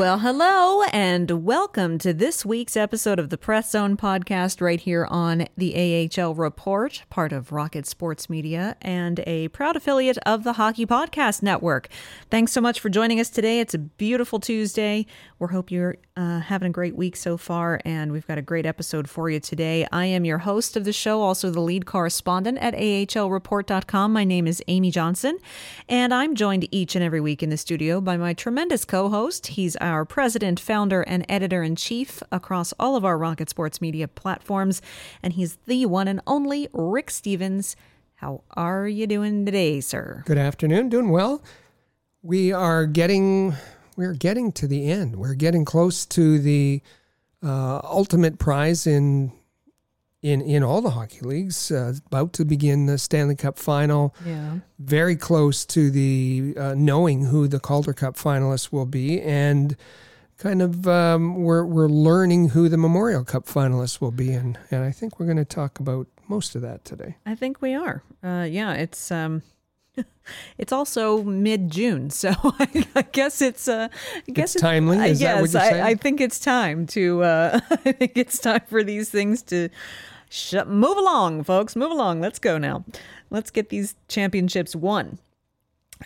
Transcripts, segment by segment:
Well, hello, and welcome to this week's episode of the Press Zone podcast right here on the AHL Report, part of Rocket Sports Media and a proud affiliate of the Hockey Podcast Network. Thanks so much for joining us today. It's a beautiful Tuesday. We hope you're uh, having a great week so far, and we've got a great episode for you today. I am your host of the show, also the lead correspondent at AHLReport.com. My name is Amy Johnson, and I'm joined each and every week in the studio by my tremendous co host. He's president, founder, and editor in chief across all of our Rocket Sports Media platforms, and he's the one and only Rick Stephens. How are you doing today, sir? Good afternoon. Doing well. We are getting we're getting to the end. We're getting close to the uh, ultimate prize in in in all the hockey leagues. Uh, about to begin the Stanley Cup final. Yeah. Very close to the uh, knowing who the Calder Cup finalists will be, and kind of um, we're we're learning who the Memorial Cup finalists will be, and and I think we're going to talk about most of that today. I think we are. Uh, yeah, it's um, it's also mid June, so I, I guess it's uh, I guess It's timely? I Is that what you're? I, I think it's time to. Uh, I think it's time for these things to sh- move along, folks. Move along. Let's go now. Let's get these championships won.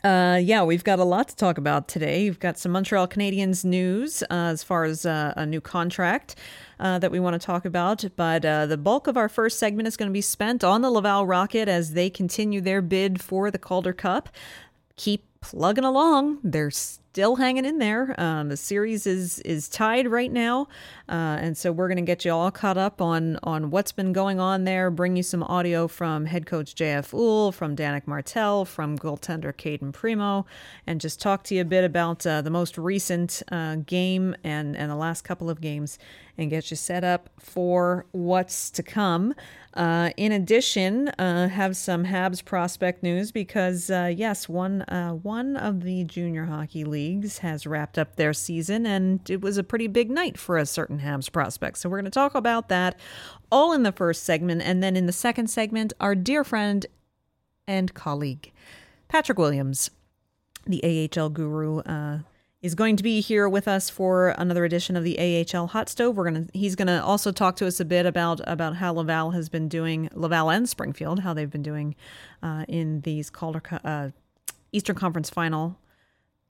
Uh, yeah, we've got a lot to talk about today. We've got some Montreal Canadiens news uh, as far as uh, a new contract uh, that we want to talk about. But uh, the bulk of our first segment is going to be spent on the Laval Rocket as they continue their bid for the Calder Cup. Keep plugging along. They're still hanging in there. Um, the series is is tied right now, uh, and so we're going to get you all caught up on on what's been going on there. Bring you some audio from head coach JF Houle, from Danick Martel, from goaltender Cayden Primeau, and just talk to you a bit about uh, the most recent uh, game and and the last couple of games, and get you set up for what's to come. Uh, in addition, uh, have some Habs prospect news because uh, yes, one uh, one of the junior hockey leagues has wrapped up their season, and it was a pretty big night for a certain Habs prospect. So we're going to talk about that all in the first segment, and then in the second segment, our dear friend and colleague Patrick Williams, the AHL guru. Is going to be here with us for another edition of the AHL Hot Stove. We're gonna he's gonna also talk to us a bit about about how Laval has been doing Laval and Springfield, how they've been doing uh, in these Calder uh, Eastern Conference Final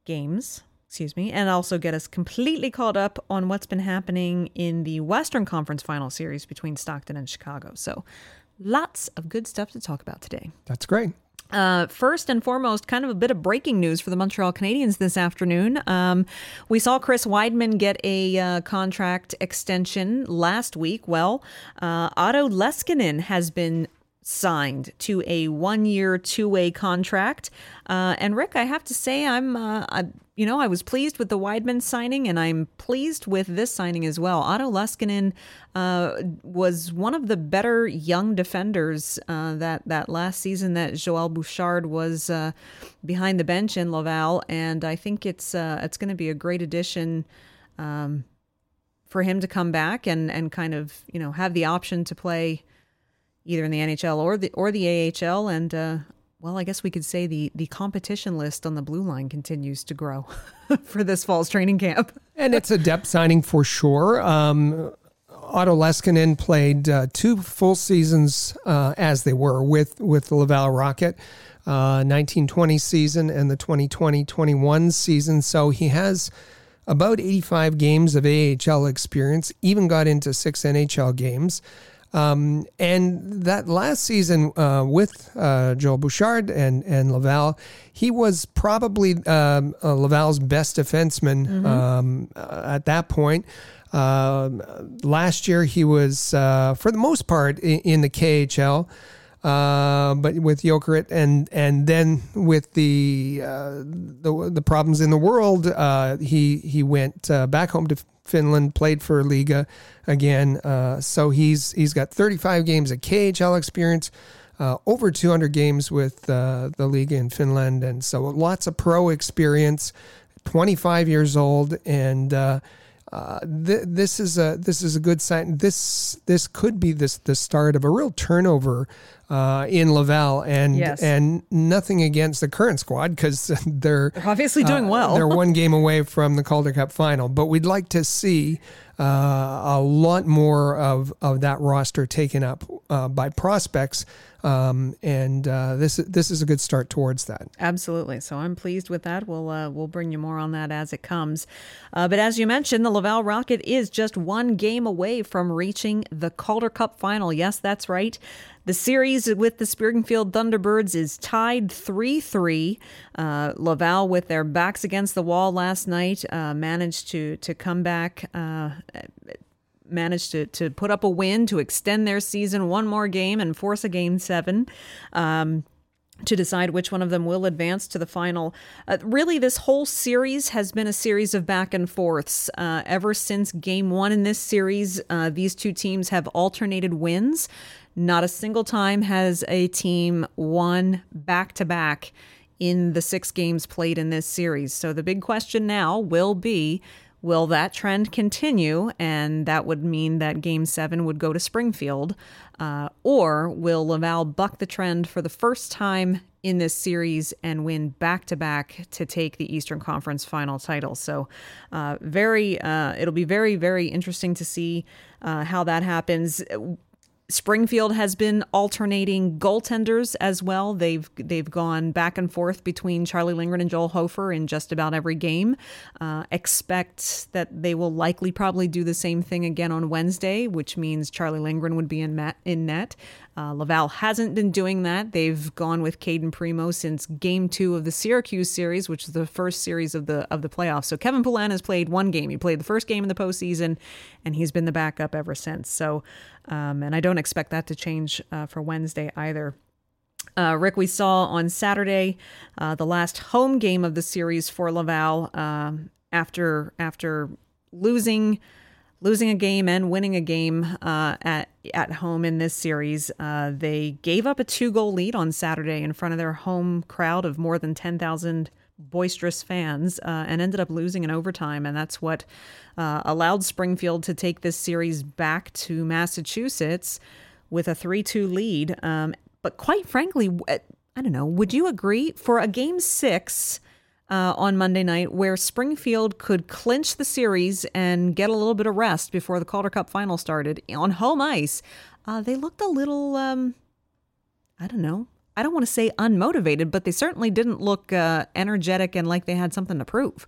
games. Excuse me, and also get us completely caught up on what's been happening in the Western Conference Final series between Stockton and Chicago. So, lots of good stuff to talk about today. That's great. Uh, first and foremost, kind of a bit of breaking news for the Montreal Canadiens this afternoon. Um, we saw Chris Wideman get a uh, contract extension last week. Well, uh, Otto Leskinen has been signed to a one-year, two-way contract. Uh, and Rick, I have to say, I'm, uh, I, you know, I was pleased with the Wideman signing, and I'm pleased with this signing as well. Otto Leskinen uh, was one of the better young defenders uh, that that last season that Joel Bouchard was uh, behind the bench in Laval, and I think it's uh, it's going to be a great addition. Um, for him to come back and, and kind of you know have the option to play either in the NHL or the or the AHL, and uh, well, I guess we could say the the competition list on the blue line continues to grow for this fall's training camp. and it's a depth signing for sure. Um, Otto Leskinen played uh, two full seasons uh, as they were with with the Laval Rocket, uh, 1920 season and the 2020-21 season. So he has about 85 games of AHL experience. Even got into six NHL games. Um, and that last season uh, with uh, Joel Bouchard and, and Laval, he was probably um, uh, Laval's best defenseman mm-hmm. um, at that point. Um, last year, he was, uh, for the most part, in, in the KHL. Uh, but with Jokerit and and then with the uh, the, the problems in the world, uh, he he went uh, back home to Finland, played for Liiga again. Uh, so he's he's got 35 games of KHL experience, uh, over 200 games with the Liiga in Finland, and so lots of pro experience. 25 years old, and uh, th- this is a this is a good sign. This this could be this the start of a real turnover uh, in Laval, and yes. and nothing against the current squad because they're, they're, obviously doing uh, well. they're one game away from the Calder Cup final, but we'd like to see uh, a lot more of of that roster taken up uh, by prospects. Um, and uh, this this is a good start towards that. Absolutely. So I'm pleased with that. We'll uh, we'll bring you more on that as it comes. Uh, but as you mentioned, the Laval Rocket is just one game away from reaching the Calder Cup final. Yes, that's right. The series with the Springfield Thunderbirds is tied 3 3. Uh, Laval, with their backs against the wall last night, uh, managed to, to come back. Uh, managed to, to put up a win to extend their season one more game and force a game seven. Um, to decide which one of them will advance to the final. Uh, really, this whole series has been a series of back and forths. Uh, ever since game one in this series, uh, these two teams have alternated wins. Not a single time has a team won back to back in the six games played in this series. So the big question now will be will that trend continue? And that would mean that game seven would go to Springfield. Uh, or will Laval buck the trend for the first time in this series and win back to back to take the Eastern Conference final title? So, uh, very, uh, it'll be very, very interesting to see uh, how that happens. Springfield has been alternating goaltenders as well. They've they've gone back and forth between Charlie Lindgren and Joel Hofer in just about every game. Uh, expect that they will likely probably do the same thing again on Wednesday, which means Charlie Lindgren would be in, met, in net. Uh, Laval hasn't been doing that. They've gone with Cayden Primeau since Game Two of the Syracuse series, which is the first series of the of the playoffs. So Kevin Poulin has played one game. He played the first game in the postseason, and he's been the backup ever since. So, um, and I don't expect that to change uh, for Wednesday either. Uh, Rick, we saw on Saturday uh, the last home game of the series for Laval um, after after losing losing a game and winning a game uh, at at home in this series. Uh, they gave up a two goal lead on Saturday in front of their home crowd of more than ten thousand boisterous fans uh, and ended up losing in overtime, and that's what uh, allowed Springfield to take this series back to Massachusetts with a three two lead. Um, but quite frankly, I don't know. Would you agree for a game six? uh, on Monday night, where Springfield could clinch the series and get a little bit of rest before the Calder Cup final started on home ice. Uh, they looked a little, um, I don't know. I don't want to say unmotivated, but they certainly didn't look uh, energetic and like they had something to prove.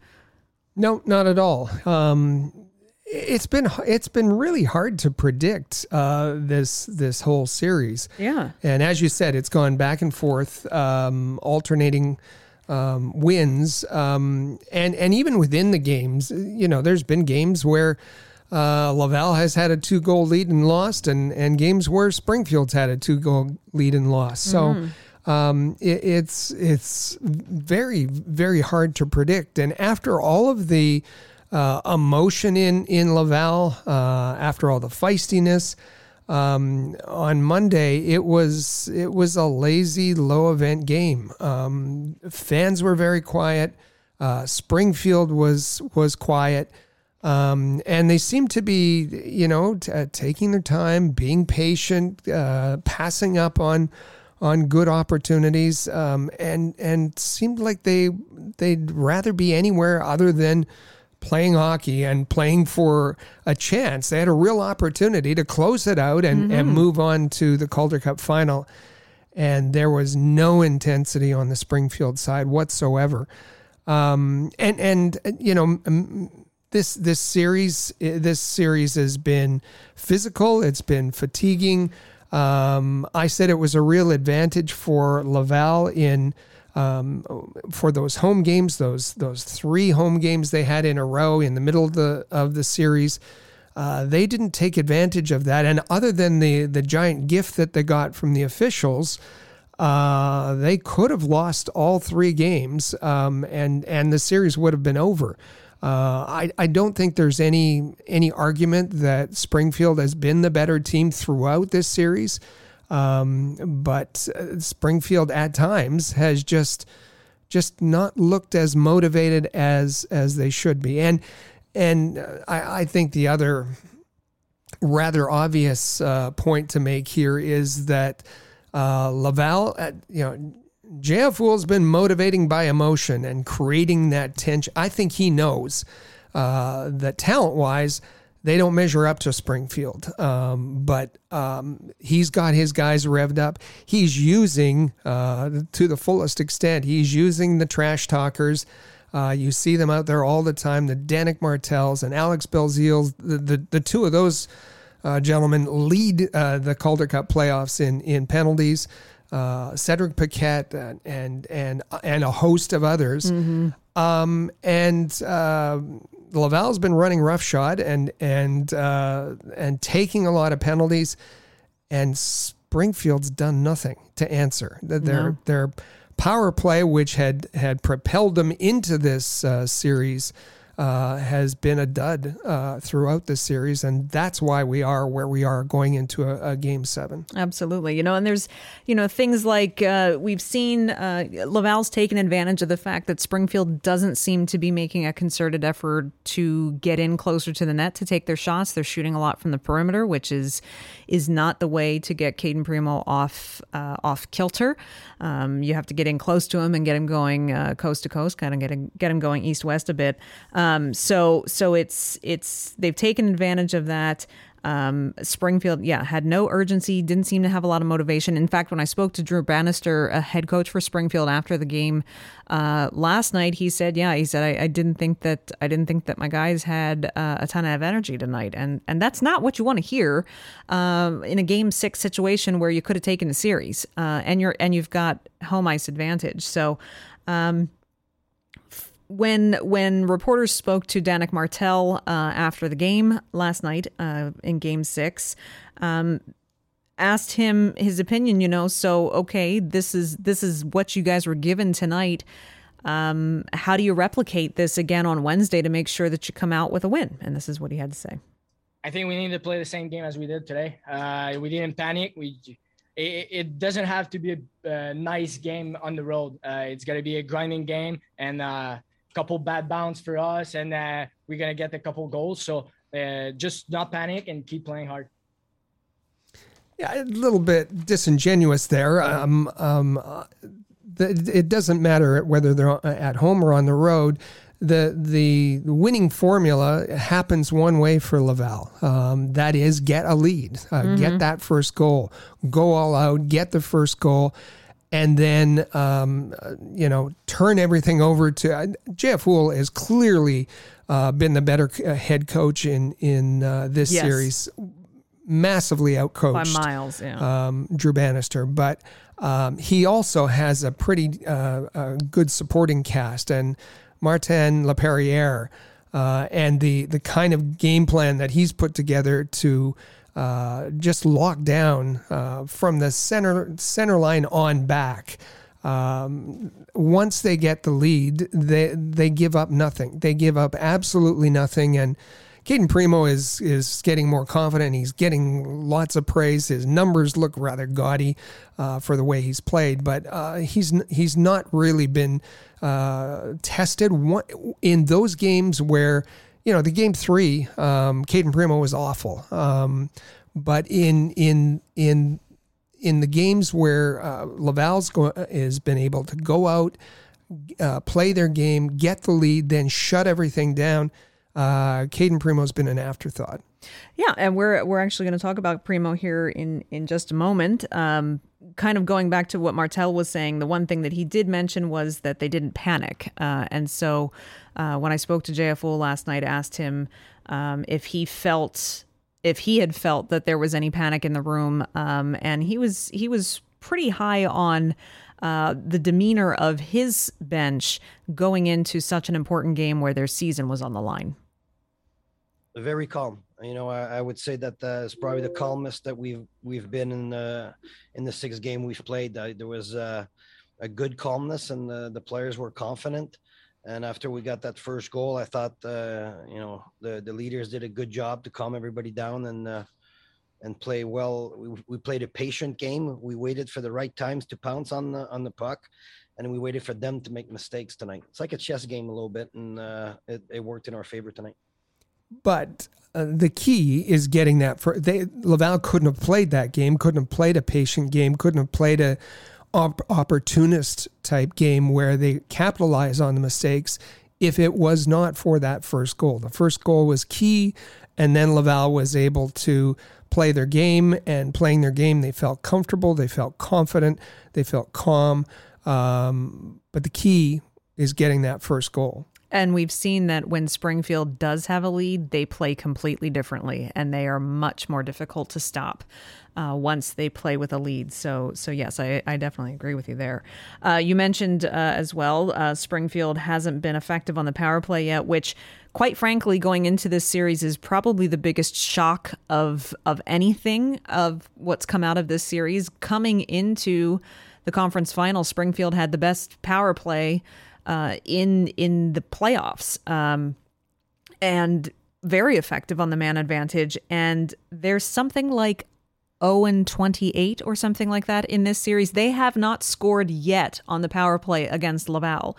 No, not at all. Um, it's been it's been really hard to predict uh, this this whole series. Yeah, and as you said, it's gone back and forth, um, alternating um, wins, um, and and even within the games, you know, there's been games where uh, Laval has had a two goal lead and lost, and and games where Springfield's had a two goal lead and lost. So. Mm-hmm. Um, it, it's it's very very hard to predict, and after all of the uh, emotion in in Laval, uh, after all the feistiness, um, on Monday, it was it was a lazy, low event game. Um, fans were very quiet. Uh, Springfield was was quiet, um, and they seemed to be, you know, t- uh, taking their time, being patient, uh, passing up on on good opportunities, um, and and seemed like they they'd rather be anywhere other than playing hockey and playing for a chance. They had a real opportunity to close it out and, and move on to the Calder Cup final. And there was no intensity on the Springfield side whatsoever. Um, and and you know this this series this series has been physical. It's been fatiguing. Um, I said it was a real advantage for Laval in um, for those home games, those those three home games they had in a row in the middle of the of the series. Uh, they didn't take advantage of that, and other than the the giant gift that they got from the officials, uh, they could have lost all three games, um, and and the series would have been over. Uh, I, I don't think there's any any argument that Springfield has been the better team throughout this series. Um, but uh, Springfield at times has just just not looked as motivated as as they should be. And and uh, I, I think the other rather obvious uh, point to make here is that uh, Laval, you know, JF Houle has been motivating by emotion and creating that tension. I think he knows uh, that talent wise they don't measure up to Springfield, um, but um, he's got his guys revved up. He's using, uh, to the fullest extent, he's using the trash talkers. Uh, you see them out there all the time. The Danick Martels and Alex Belzile, the, the, the two of those uh, gentlemen lead uh, the Calder Cup playoffs in in penalties. Uh, Cedric Paquette and, and and and a host of others. Mm-hmm. Um, and uh, Laval's been running roughshod and and uh, and taking a lot of penalties, and Springfield's done nothing to answer. Their No. their power play, which had had propelled them into this uh, series, uh, has been a dud uh, throughout this series, and that's why we are where we are going into a, a game seven. Absolutely. You know, and there's, you know, things like uh, we've seen uh, Laval's taken advantage of the fact that Springfield doesn't seem to be making a concerted effort to get in closer to the net to take their shots. They're shooting a lot from the perimeter, which is is not the way to get Cayden Primeau off uh, off kilter. Um, you have to get in close to him and get him going uh, coast to coast, kind of get him, get him going east west a bit. Um, so so it's it's they've taken advantage of that. Um, Springfield, yeah, had no urgency, didn't seem to have a lot of motivation. In fact, when I spoke to Drew Bannister, a head coach for Springfield after the game uh, last night, he said, "Yeah, he said I, I didn't think that I didn't think that my guys had uh, a ton of energy tonight, and and that's not what you want to hear um, in a game six situation where you could have taken a series, uh, and you're and you've got home ice advantage. So." Um, when when reporters spoke to Danick Martel uh, after the game last night uh, in Game Six, um, asked him his opinion. You know, so okay, this is this is what you guys were given tonight. Um, how do you replicate this again on Wednesday to make sure that you come out with a win? And this is what he had to say. I think we need to play the same game as we did today. Uh, we didn't panic. We it, doesn't have to be a, a nice game on the road. Uh, it's gonna be a grinding game and uh, couple bad bounce for us, and uh, we're gonna get a couple goals. So uh, just not panic and keep playing hard. Yeah, a little bit disingenuous there. Um, um, uh, the, it doesn't matter whether they're at home or on the road. The the winning formula happens one way for Laval. Um, that is, get a lead, uh, get that first goal, go all out, get the first goal, and then um, you know turn everything over to uh, Jeff Houle has clearly uh, been the better uh, head coach in in uh, this Yes. series, massively outcoached By miles, yeah. um, Drew Bannister, but um, he also has a pretty uh, uh, good supporting cast, and Martin Laperriere, uh, and the the kind of game plan that he's put together to uh, just locked down uh, from the center center line on back. Um, once they get the lead, they they give up nothing. They give up absolutely nothing, and Cayden Primeau is is getting more confident. He's getting lots of praise. His numbers look rather gaudy uh, for the way he's played, but uh, he's he's not really been uh, tested in those games where you know the game three. Um, Cayden Primeau was awful, um, but in in in in the games where uh, Laval's go, has been able to go out, uh, play their game, get the lead, then shut everything down, uh, Cayden Primeau's been an afterthought. Yeah, and we're we're actually going to talk about Primeau here in in just a moment. Um, kind of going back to what Martel was saying, the one thing that he did mention was that they didn't panic, uh, and so uh, when I spoke to JF Houle last night, I asked him um, if he felt if he had felt that there was any panic in the room, um, and he was he was pretty high on. Uh, the demeanor of his bench going into such an important game where their season was on the line. Very calm. You know, I, I would say that uh, it's probably the calmest that we've we've been in the in the six game we've played. Uh, there was uh, a good calmness, and the, the players were confident. And after we got that first goal, I thought uh, you know the the leaders did a good job to calm everybody down and uh, and play well. We, we played a patient game. We waited for the right times to pounce on the on the puck, and we waited for them to make mistakes tonight. It's like a chess game a little bit, and uh, it, it worked in our favor tonight. But uh, the key is getting that for they Laval couldn't have played that game, couldn't have played a patient game, couldn't have played a op- opportunist type game where they capitalize on the mistakes if it was not for that first goal. The first goal was key, and then Laval was able to play their game, and playing their game, they felt comfortable, they felt confident, they felt calm. Um, but the key is getting that first goal. And we've seen that when Springfield does have a lead, they play completely differently, and they are much more difficult to stop uh, once they play with a lead. So, so yes, I, I definitely agree with you there. Uh, you mentioned uh, as well, uh, Springfield hasn't been effective on the power play yet, which, quite frankly, going into this series is probably the biggest shock of of anything of what's come out of this series. Coming into the conference final, Springfield had the best power play uh, in in the playoffs, um, and very effective on the man advantage. And there's something like 0 and 28 or something like that in this series. They have not scored yet on the power play against Laval.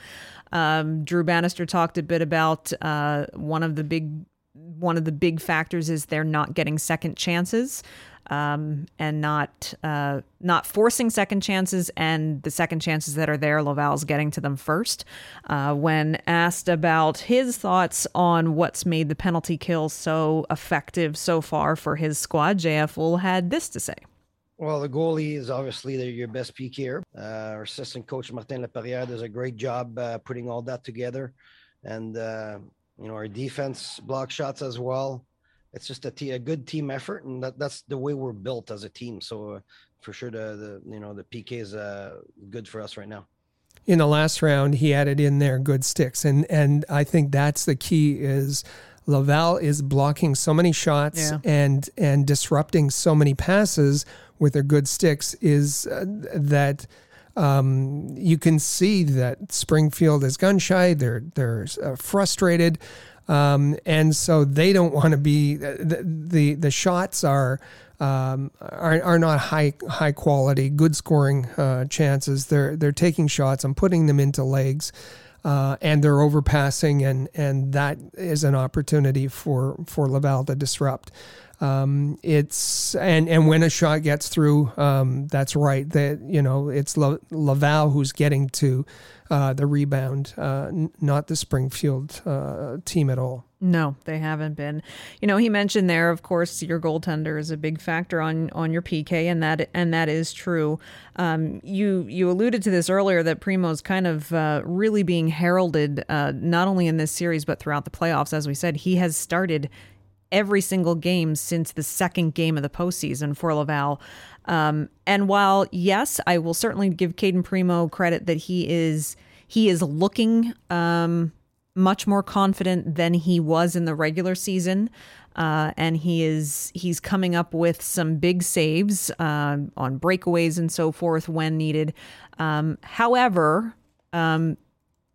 Um, Drew Bannister talked a bit about uh, one of the big one of the big factors is they're not getting second chances um, and not uh, not forcing second chances, and the second chances that are there, Laval's getting to them first. Uh, when asked about his thoughts on what's made the penalty kill so effective so far for his squad, JF Houle had this to say. Well, the goalie is obviously the, your best PKer. Uh, our assistant coach Martin Laperrière does a great job uh, putting all that together, and uh, you know our defense block shots as well it's just a, t- a good team effort, and that, that's the way we're built as a team. So uh, for sure, the, the you know the PK is uh, good for us right now. In the last round, he added in there good sticks, and and I think that's the key is. Laval is blocking so many shots yeah. and and disrupting so many passes with their good sticks is uh, that um, you can see that Springfield is gun shy. They're they're uh, frustrated. Um, and so they don't want to be the, the, the shots are um, are, are not high high quality, good scoring uh, chances. They're they're taking shots and putting them into legs, uh, and they're overpassing, and and that is an opportunity for for Laval to disrupt. Um, it's and and when a shot gets through, um, that's right. That you know it's La, Laval who's getting to uh, the rebound, uh, n- not the Springfield uh, team at all. No, they haven't been. You know, he mentioned there, of course, your goaltender is a big factor on on your PK, and that and that is true. Um, you you alluded to this earlier that Primeau's kind of uh, really being heralded uh, not only in this series but throughout the playoffs. As we said, he has started every single game since the second game of the postseason for Laval. Um, and while yes, I will certainly give Cayden Primeau credit that he is he is looking um, much more confident than he was in the regular season. Uh, and he is he's coming up with some big saves uh, on breakaways and so forth when needed. Um, however, um,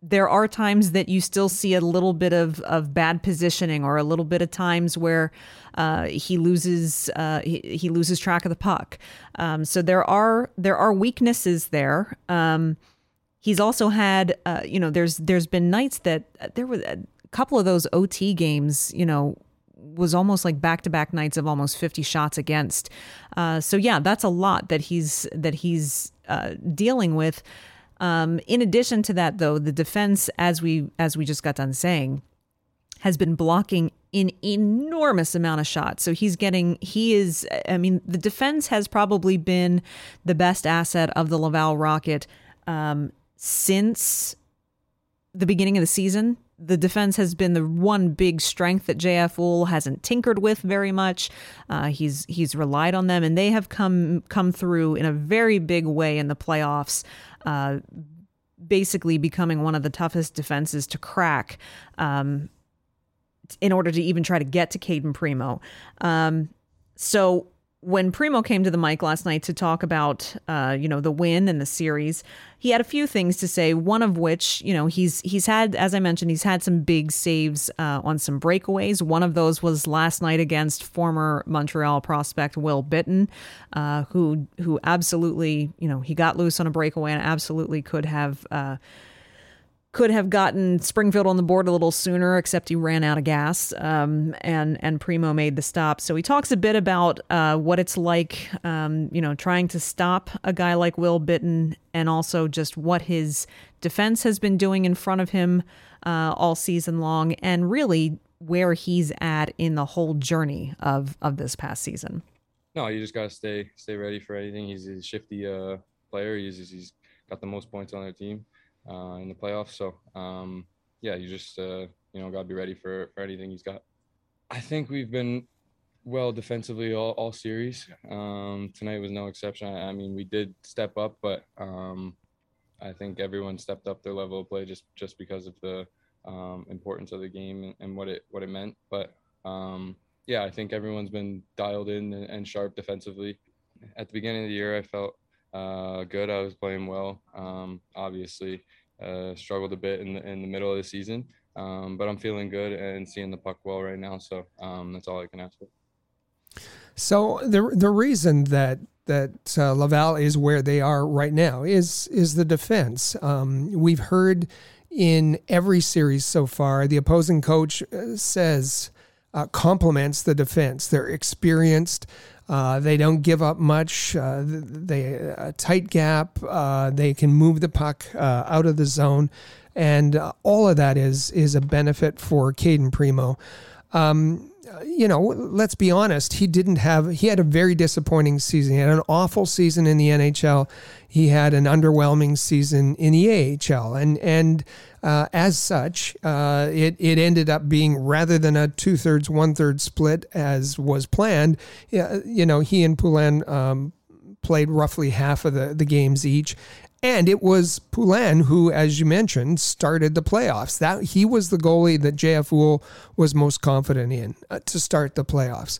there are times that you still see a little bit of, of bad positioning or a little bit of times where uh, he loses uh, he, he, loses track of the puck. Um, so there are there are weaknesses there. Um, he's also had uh, you know there's there's been nights that there were a couple of those OT games you know was almost like back to back nights of almost 50 shots against. Uh, so yeah, that's a lot that he's that he's uh, dealing with. Um, in addition to that, though, the defense, as we as we just got done saying, has been blocking an enormous amount of shots. So he's getting, he is, I mean, the defense has probably been the best asset of the Laval Rocket um, since the beginning of the season. The defense has been the one big strength that JF Houle hasn't tinkered with very much. Uh, he's he's relied on them, and they have come come through in a very big way in the playoffs. Uh, basically becoming one of the toughest defenses to crack. Um, in order to even try to get to Cayden Primeau. Um, so when Primeau came to the mic last night to talk about, uh, you know, the win and the series, he had a few things to say. One of which, you know, he's he's had, as I mentioned, he's had some big saves uh, on some breakaways. One of those was last night against former Montreal prospect Will Bitten, uh, who who absolutely, you know, he got loose on a breakaway and absolutely could have uh, could have gotten Springfield on the board a little sooner, except he ran out of gas, um, and and Primeau made the stop. So he talks a bit about uh, what it's like, um, you know, trying to stop a guy like Will Bitten, and also just what his defense has been doing in front of him uh, all season long, and really where he's at in the whole journey of of this past season. No, you just gotta stay stay ready for anything. He's a shifty uh, player. He's he's got the most points on their team uh, in the playoffs. So um, yeah, you just uh, you know got to be ready for for anything he's got. I think we've been well defensively all, all series. Um, tonight was no exception. I, I, mean, we did step up, but um, I think everyone stepped up their level of play just just because of the um, importance of the game and, and, what it what it meant. But um, yeah, I think everyone's been dialed in and, and, sharp defensively. At the beginning of the year, I felt uh, good. I was playing well. Um, obviously, uh, struggled a bit in the in the middle of the season, um, but I'm feeling good and seeing the puck well right now. So um, that's all I can ask for. So the the reason that that uh, Laval is where they are right now is is the defense. Um, we've heard in every series so far, the opposing coach uh, says uh, compliments the defense. They're experienced. Uh, they don't give up much. Uh, they a tight gap. Uh, they can move the puck uh, out of the zone, and uh, all of that is is a benefit for Cayden Primeau. Um, you know, let's be honest. He didn't have. He had a very disappointing season. He had an awful season in the NHL. He had an underwhelming season in the AHL, and and uh, as such, uh, it it ended up being rather than a two thirds one third split as was planned. You know, he and Poulin um, played roughly half of the the games each, and it was Poulin who, as you mentioned, started the playoffs. That he was the goalie that JF Houle was most confident in uh, to start the playoffs.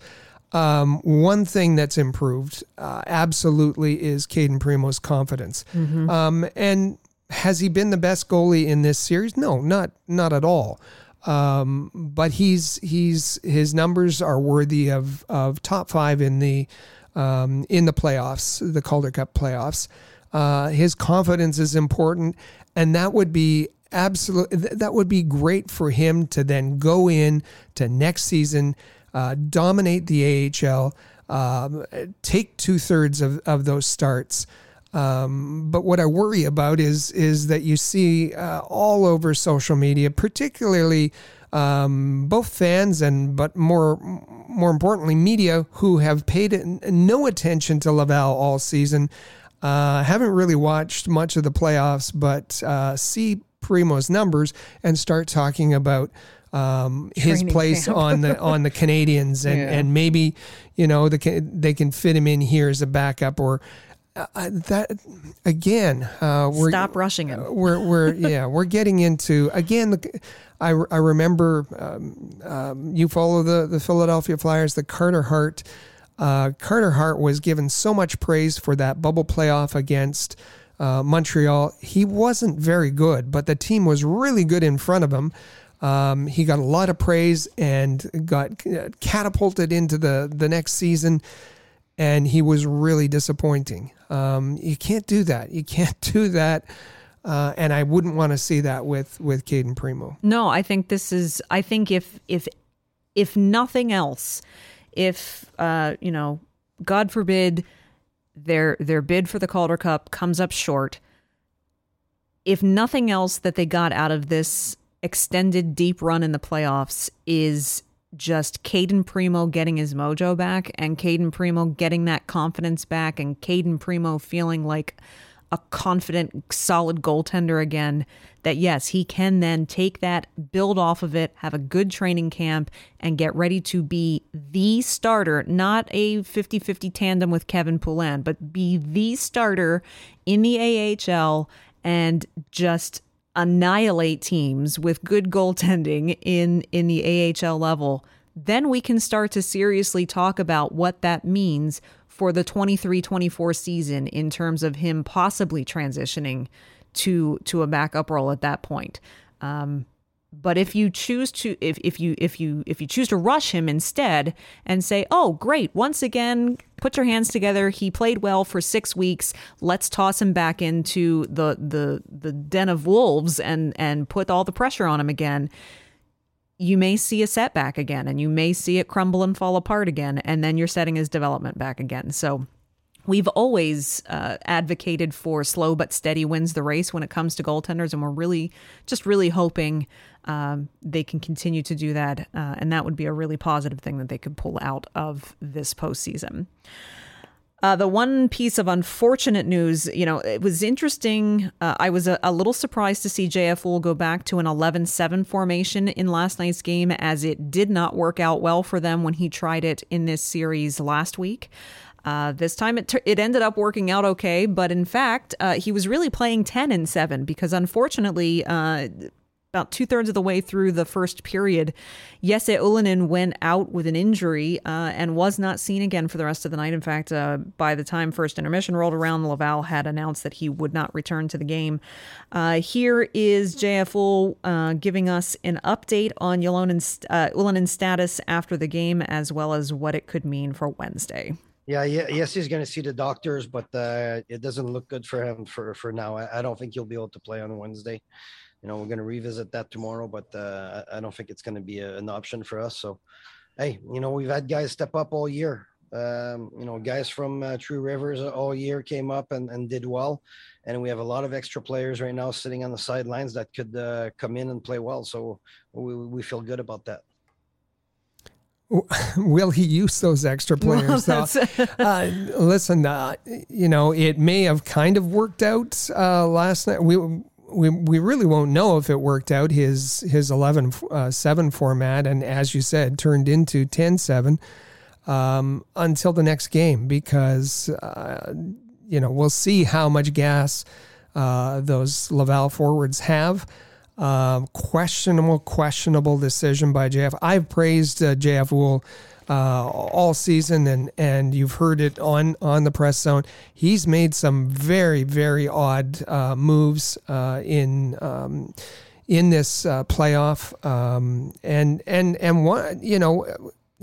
Um, one thing that's improved uh, absolutely is Cayden Primeau's confidence. Mm-hmm. Um, and has he been the best goalie in this series? No, not not at all. Um, but he's he's his numbers are worthy of of top five in the um, in the playoffs, the Calder Cup playoffs. Uh, his confidence is important, and that would be absolute. That would be great for him to then go in to next season, uh, dominate the AHL, um, take two thirds of, of those starts. Um, but what I worry about is is that you see uh, all over social media, particularly um, both fans and but more more importantly media who have paid no attention to Laval all season. Uh, haven't really watched much of the playoffs, but uh, see Primeau's numbers and start talking about um, his place camp. on the on the Canadiens and yeah. and maybe you know the they can fit him in here as a backup or uh, uh that again uh, we're stop rushing him. We're we're yeah we're getting into again the. I, I remember um, um, you follow the, the Philadelphia Flyers, the Carter Hart uh, Carter Hart was given so much praise for that bubble playoff against uh, Montreal. He wasn't very good, but the team was really good in front of him. Um, he got a lot of praise and got uh, catapulted into the, the next season, and he was really disappointing. Um, you can't do that. You can't do that. Uh, and I wouldn't want to see that with with Cayden Primeau. No, I think this is. I think if if if nothing else, if uh, you know, God forbid, their their bid for the Calder Cup comes up short, if nothing else that they got out of this extended deep run in the playoffs is just Cayden Primeau getting his mojo back and Cayden Primeau getting that confidence back and Cayden Primeau feeling like a confident, solid goaltender again. That yes, he can then take that, build off of it, have a good training camp, and get ready to be the starter, not a 50 50 tandem with Kevin Poulin, but be the starter in the AHL and just annihilate teams with good goaltending in in the AHL level, then we can start to seriously talk about what that means for the 23-24 season in terms of him possibly transitioning to to a backup role at that point. Um, but if you choose to if, if you if you if you choose to rush him instead and say, "Oh, great, once again, put your hands together. He played well for 6 weeks. Let's toss him back into the the the den of wolves and and put all the pressure on him again." You may see a setback again and you may see it crumble and fall apart again and then you're setting his development back again. So We've always uh, advocated for slow but steady wins the race when it comes to goaltenders, and we're really just really hoping um, they can continue to do that. Uh, and that would be a really positive thing that they could pull out of this postseason. Uh, the one piece of unfortunate news, you know, it was interesting. Uh, I was a, a, little surprised to see JF go back to an 11 7 formation in last night's game, as it did not work out well for them when he tried it in this series last week. Uh, this time it, t- it ended up working out okay, but in fact, uh, he was really playing 10 and 7 because unfortunately, uh, about two thirds of the way through the first period, Jesse Ylönen went out with an injury uh, and was not seen again for the rest of the night. In fact, uh, by the time first intermission rolled around, Laval had announced that he would not return to the game. Uh, here is JF Houle uh, giving us an update on Ylönen's, uh, Ylönen's status after the game, as well as what it could mean for Wednesday. Yeah, yeah, yes, he's going to see the doctors, but uh, it doesn't look good for him for for now. I, I, don't think he'll be able to play on Wednesday. You know, we're going to revisit that tomorrow, but uh, I don't think it's going to be a, an option for us. So, hey, you know, we've had guys step up all year. Um, you know, guys from uh, Trois-Rivières all year came up and, and did well, and we have a lot of extra players right now sitting on the sidelines that could uh, come in and play well. So we we feel good about that. will he use those extra players? Well, uh, listen, uh, you know, it may have kind of worked out uh, last night. We, we we really won't know if it worked out his his 11 uh, 7 format and as you said turned into 10 7 um, until the next game because uh, you know we'll see how much gas uh, those Laval forwards have. Um, questionable, questionable decision by JF. I've praised uh, JF Houle uh, all season, and and you've heard it on on the press zone. He's made some very very odd uh, moves uh, in. Um, in this uh, playoff, um, and and and one, you know,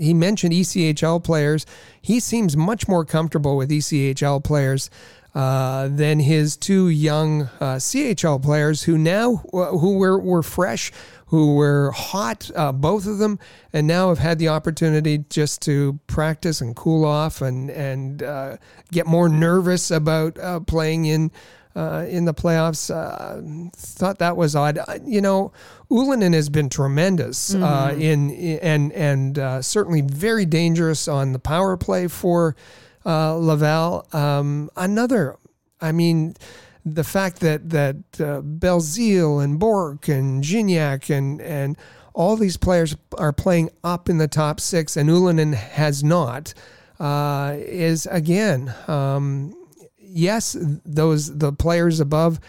he mentioned ECHL players. He seems much more comfortable with ECHL players uh, than his two young uh, CHL players who now who were, were fresh, who were hot, uh, both of them, and now have had the opportunity just to practice and cool off and and uh, get more nervous about playing in. in the playoffs, thought that was odd. you know, Ylönen has been tremendous mm-hmm. in, in, and and certainly very dangerous on the power play for uh, Laval. Um, another, I mean, the fact that that uh, Belzile and Bourque and Gignac and and all these players are playing up in the top six, and Ylönen has not, uh, is again, um, yes, those the players above.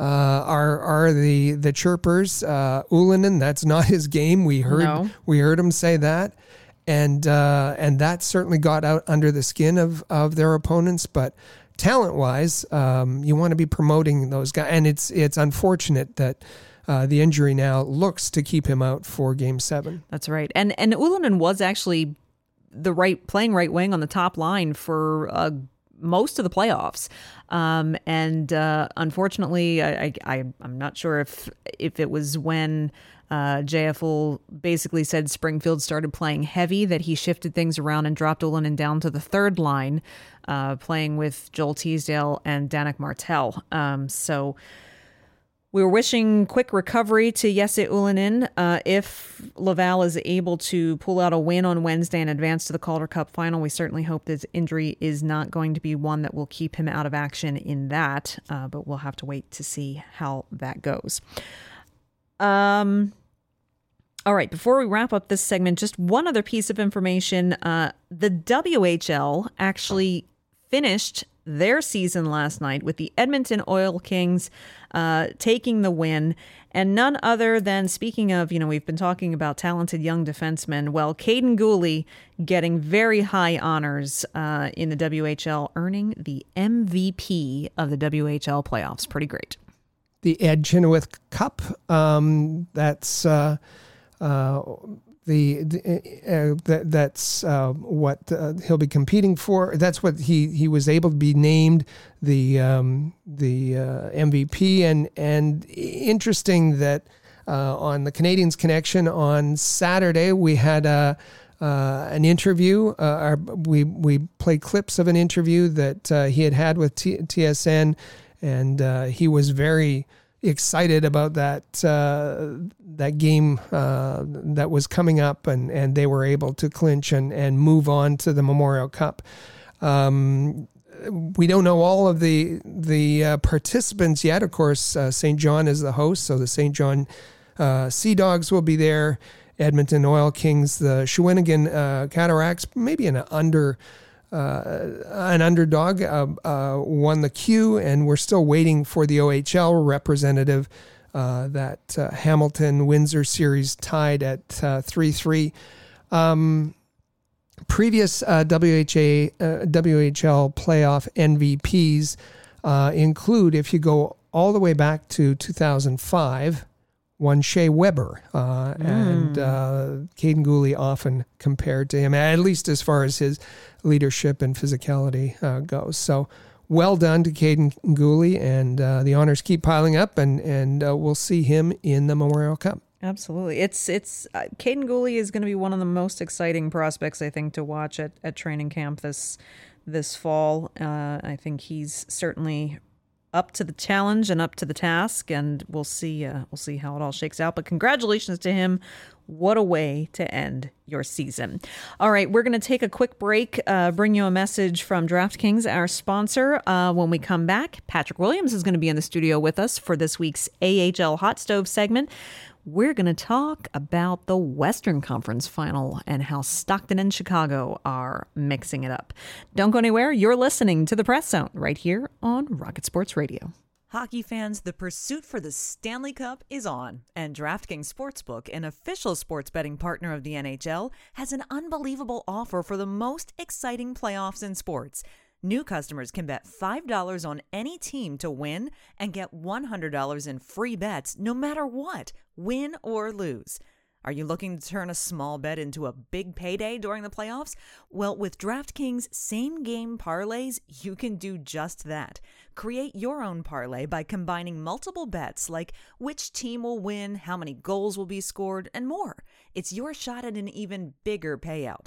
Uh, are are the the chirpers uh, Ylönen? That's not his game. We heard no. we heard him say that and uh, and that certainly got out under the skin of of their opponents. But talent wise, um, you want to be promoting those guys, and it's it's unfortunate that. Uh, the injury now looks to keep him out for Game Seven. That's right, and and Ylönen was actually the right playing right wing on the top line for uh, most of the playoffs. Um, and uh, unfortunately, I, I, am not sure if if it was when Uh, JF Houle basically said Springfield started playing heavy, that he shifted things around and dropped Ylönen down to the third line, uh, playing with Joel Teasdale and Danick Martel. Um, so we were wishing quick recovery to Jesse Ylönen. Uh, if Laval is able to pull out a win on Wednesday and advance to the Calder Cup final, we certainly hope this injury is not going to be one that will keep him out of action in that. Uh, but we'll have to wait to see how that goes. Um. All right, before we wrap up this segment, just one other piece of information. Uh, the WHL actually finished their season last night with the Edmonton Oil Kings uh, taking the win. And none other than, speaking of, you know, we've been talking about talented young defensemen. Well, Kaiden Guhle getting very high honors uh, in the WHL, earning the MVP of the WHL playoffs. Pretty great. The Ed Chynoweth Cup. Um, that's. Uh, uh, the, the uh, that, that's uh, what uh, he'll be competing for. That's what he, he was able to be named the um, the uh, MVP and and interesting that uh, on the Canadiens Connection on Saturday we had a. Uh, an interview. Our, we we played clips of an interview that he had had with T- TSN, and he was very excited about that uh, that game uh, that was coming up, and, and they were able to clinch and, and move on to the Memorial Cup. Um, we don't know all of the the uh, participants yet. Of course, uh, Saint John is the host, so the Saint John uh, Sea Dogs will be there. Edmonton Oil Kings, the Shawinigan uh, Cataracts, maybe an under an underdog uh, uh, won the Q, and we're still waiting for the OHL representative. that Hamilton Windsor series tied at three three. Um, previous uh, WHA, uh, WHL playoff MVPs uh, include, if you go all the way back to 2005, one Shea Weber. Uh, mm. And uh, Kaiden Guhle often compared to him, at least as far as his leadership and physicality uh, goes. So well done to Kaiden Guhle, and uh, the honors keep piling up, and and uh, we'll see him in the Memorial Cup. Absolutely, it's it's uh, Kaiden Guhle is going to be one of the most exciting prospects I think to watch at, at training camp this this fall. Uh, I think he's certainly up to the challenge and up to the task, and we'll see uh, we'll see how it all shakes out. But congratulations to him what a way to end your season. All right, we're going to take a quick break, uh, bring you a message from DraftKings, our sponsor. Uh, when we come back, Patrick Williams is going to be in the studio with us for this week's AHL Hot Stove segment. We're going to talk about the Western Conference final and how Stockton and Chicago are mixing it up. Don't go anywhere. You're listening to the Press Zone right here on Rocket Sports Radio. Hockey fans, the pursuit for the Stanley Cup is on, and DraftKings Sportsbook, an official sports betting partner of the NHL, has an unbelievable offer for the most exciting playoffs in sports. New customers can bet $5 on any team to win and get $100 in free bets no matter what, win or lose. Are you looking to turn a small bet into a big payday during the playoffs? Well, with DraftKings same game parlays, you can do just that. Create your own parlay by combining multiple bets like which team will win, how many goals will be scored, and more. It's your shot at an even bigger payout.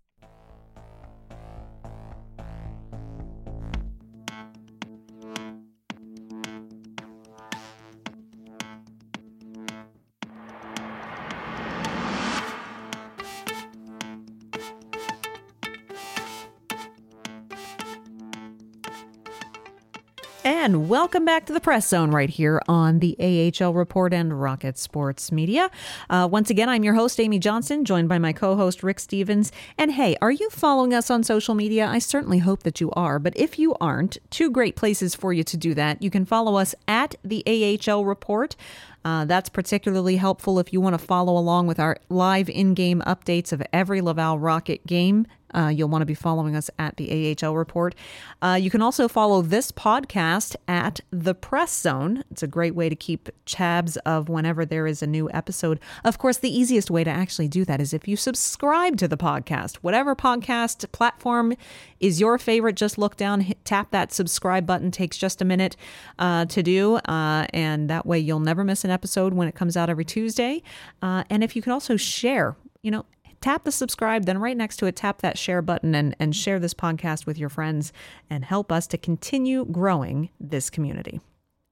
And welcome back to the press zone right here on the AHL Report and Rocket Sports Media. Uh, once again, I'm your host, Amy Johnson, joined by my co host, Rick Stephens. And hey, are you following us on social media? I certainly hope that you are. But if you aren't, two great places for you to do that. You can follow us at the AHL Report. Uh, that's particularly helpful if you want to follow along with our live in game updates of every Laval Rocket game uh, you'll want to be following us at the AHL Report. Uh, you can also follow this podcast at The Press Zone. It's a great way to keep tabs of whenever there is a new episode. Of course, the easiest way to actually do that is if you subscribe to the podcast. Whatever podcast platform is your favorite, just look down, hit, tap that subscribe button. Takes just a minute uh, to do, uh, and that way you'll never miss an episode when it comes out every Tuesday. Uh, and if you can also share, you know, tap the subscribe, then right next to it, tap that share button and, and share this podcast with your friends and help us to continue growing this community.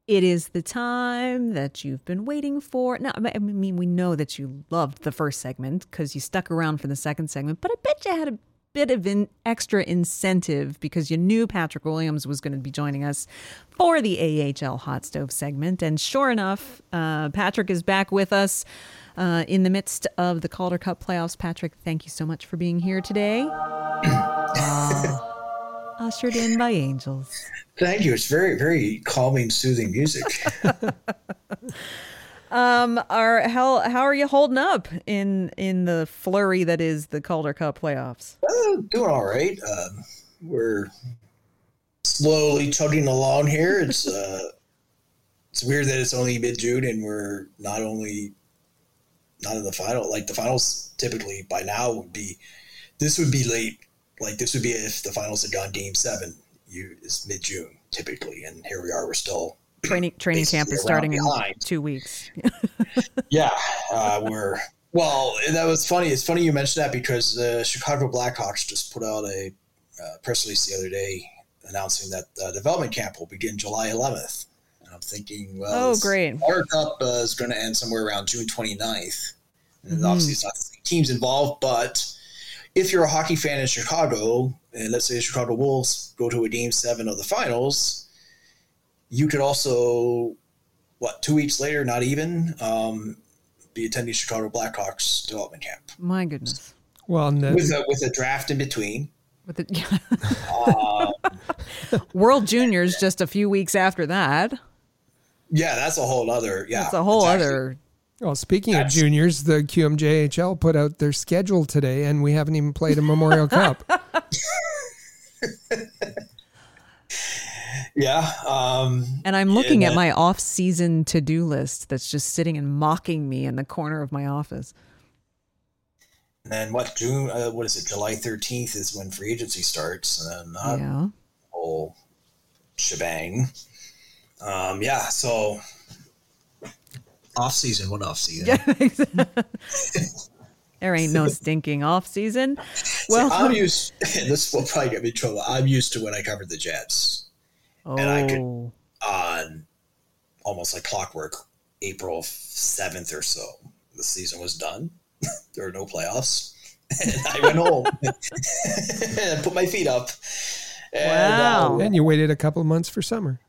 It is the time that you've been waiting for. Now, I mean, we know that you loved the first segment because you stuck around for the second segment, but I bet you had a bit of an extra incentive because you knew Patrick Williams was going to be joining us for the AHL Hot Stove segment. And sure enough, uh, Patrick is back with us uh, in the midst of the Calder Cup playoffs. Patrick, thank you so much for being here today. uh, ushered in by angels. Thank you. It's very, very calming, soothing music. um, are how how are you holding up in in the flurry that is the Calder Cup playoffs? Uh, doing all right. Um, we're slowly chugging along here. It's uh, it's weird that it's only mid June and we're not only not in the final. Like the finals typically by now would be this would be late. Like this would be if the finals had gone game seven. You is mid June typically, and here we are. We're still training training camp is starting behind. in two weeks. yeah, uh, we're well. That was funny. It's funny you mentioned that because the Chicago Blackhawks just put out a uh, press release the other day announcing that uh, development camp will begin July 11th. And I'm thinking, well, oh, great. Our Cup uh, is going to end somewhere around June 29th. And mm-hmm. obviously, it's not the teams involved, but if you're a hockey fan in Chicago, and let's say the Chicago Wolves go to a game seven of the finals, you could also, what, two weeks later, not even, um, be attending Chicago Blackhawks development camp. My goodness. Well, the- with, a, with a draft in between. With the, um, World Juniors just a few weeks after that. Yeah, that's a whole other. Yeah, that's a whole other. well, speaking of juniors, the QMJHL put out their schedule today, and we haven't even played a Memorial Cup. yeah. Um, and I'm looking at my off-season to-do list that's just sitting and mocking me in the corner of my office. And then what June? Uh, what is it? July 13th is when free agency starts, and then yeah. whole shebang. Um, yeah, so off season, what off season? Yeah, there ain't no stinking off season. Well, I'm used. This will probably get me in trouble. I'm used to when I covered the Jets, oh. and I could oh. on almost like clockwork. April seventh or so, the season was done. there were no playoffs, and I went home and put my feet up. And, wow! Uh, and you waited a couple months for summer.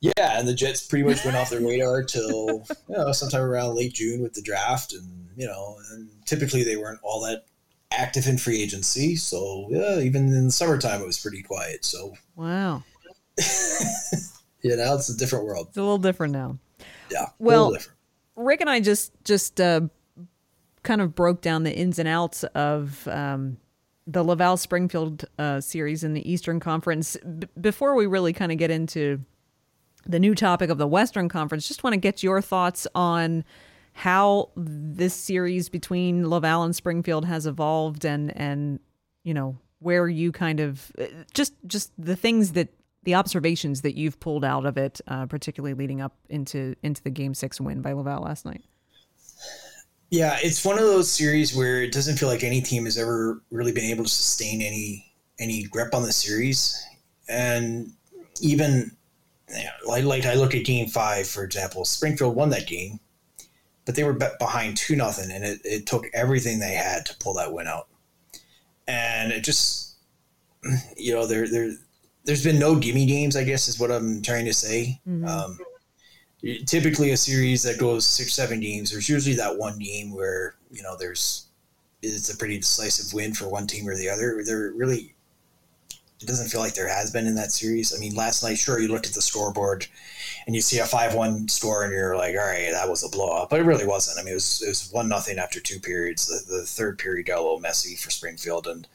Yeah, and the Jets pretty much went off their radar till you know sometime around late June with the draft, and you know, and typically they weren't all that active in free agency. So yeah, even in the summertime it was pretty quiet. So wow, yeah, now it's a different world. It's a little different now. Yeah, well, Rick and I just just uh, kind of broke down the ins and outs of. Um, the Laval Springfield uh, series in the Eastern Conference. B- before we really kind of get into the new topic of the Western Conference. Just want to get your thoughts on how this series between Laval and Springfield has evolved and and you know where you kind of just just the things that the observations that you've pulled out of it, uh, particularly leading up into into the Game Six win by Laval last night. Yeah, it's one of those series where it doesn't feel like any team has ever really been able to sustain any any grip on the series, and even like, like I look at game five, for example, Springfield won that game, but they were behind two nothing, and it, it took everything they had to pull that win out. And it just, you know, they're they're there's been no gimme games, I guess, is what I'm trying to say. Mhm. Um, typically, a series that goes six, seven games, there's usually that one game where you know there's it's a pretty decisive win for one team or the other. There really it doesn't feel like there has been in that series. I mean, last night, sure, you looked at the scoreboard and you see a five-one score, and you're like, all right, that was a blowout, but it really wasn't. I mean, it was it was one nothing after two periods. The, the third period got a little messy for Springfield, and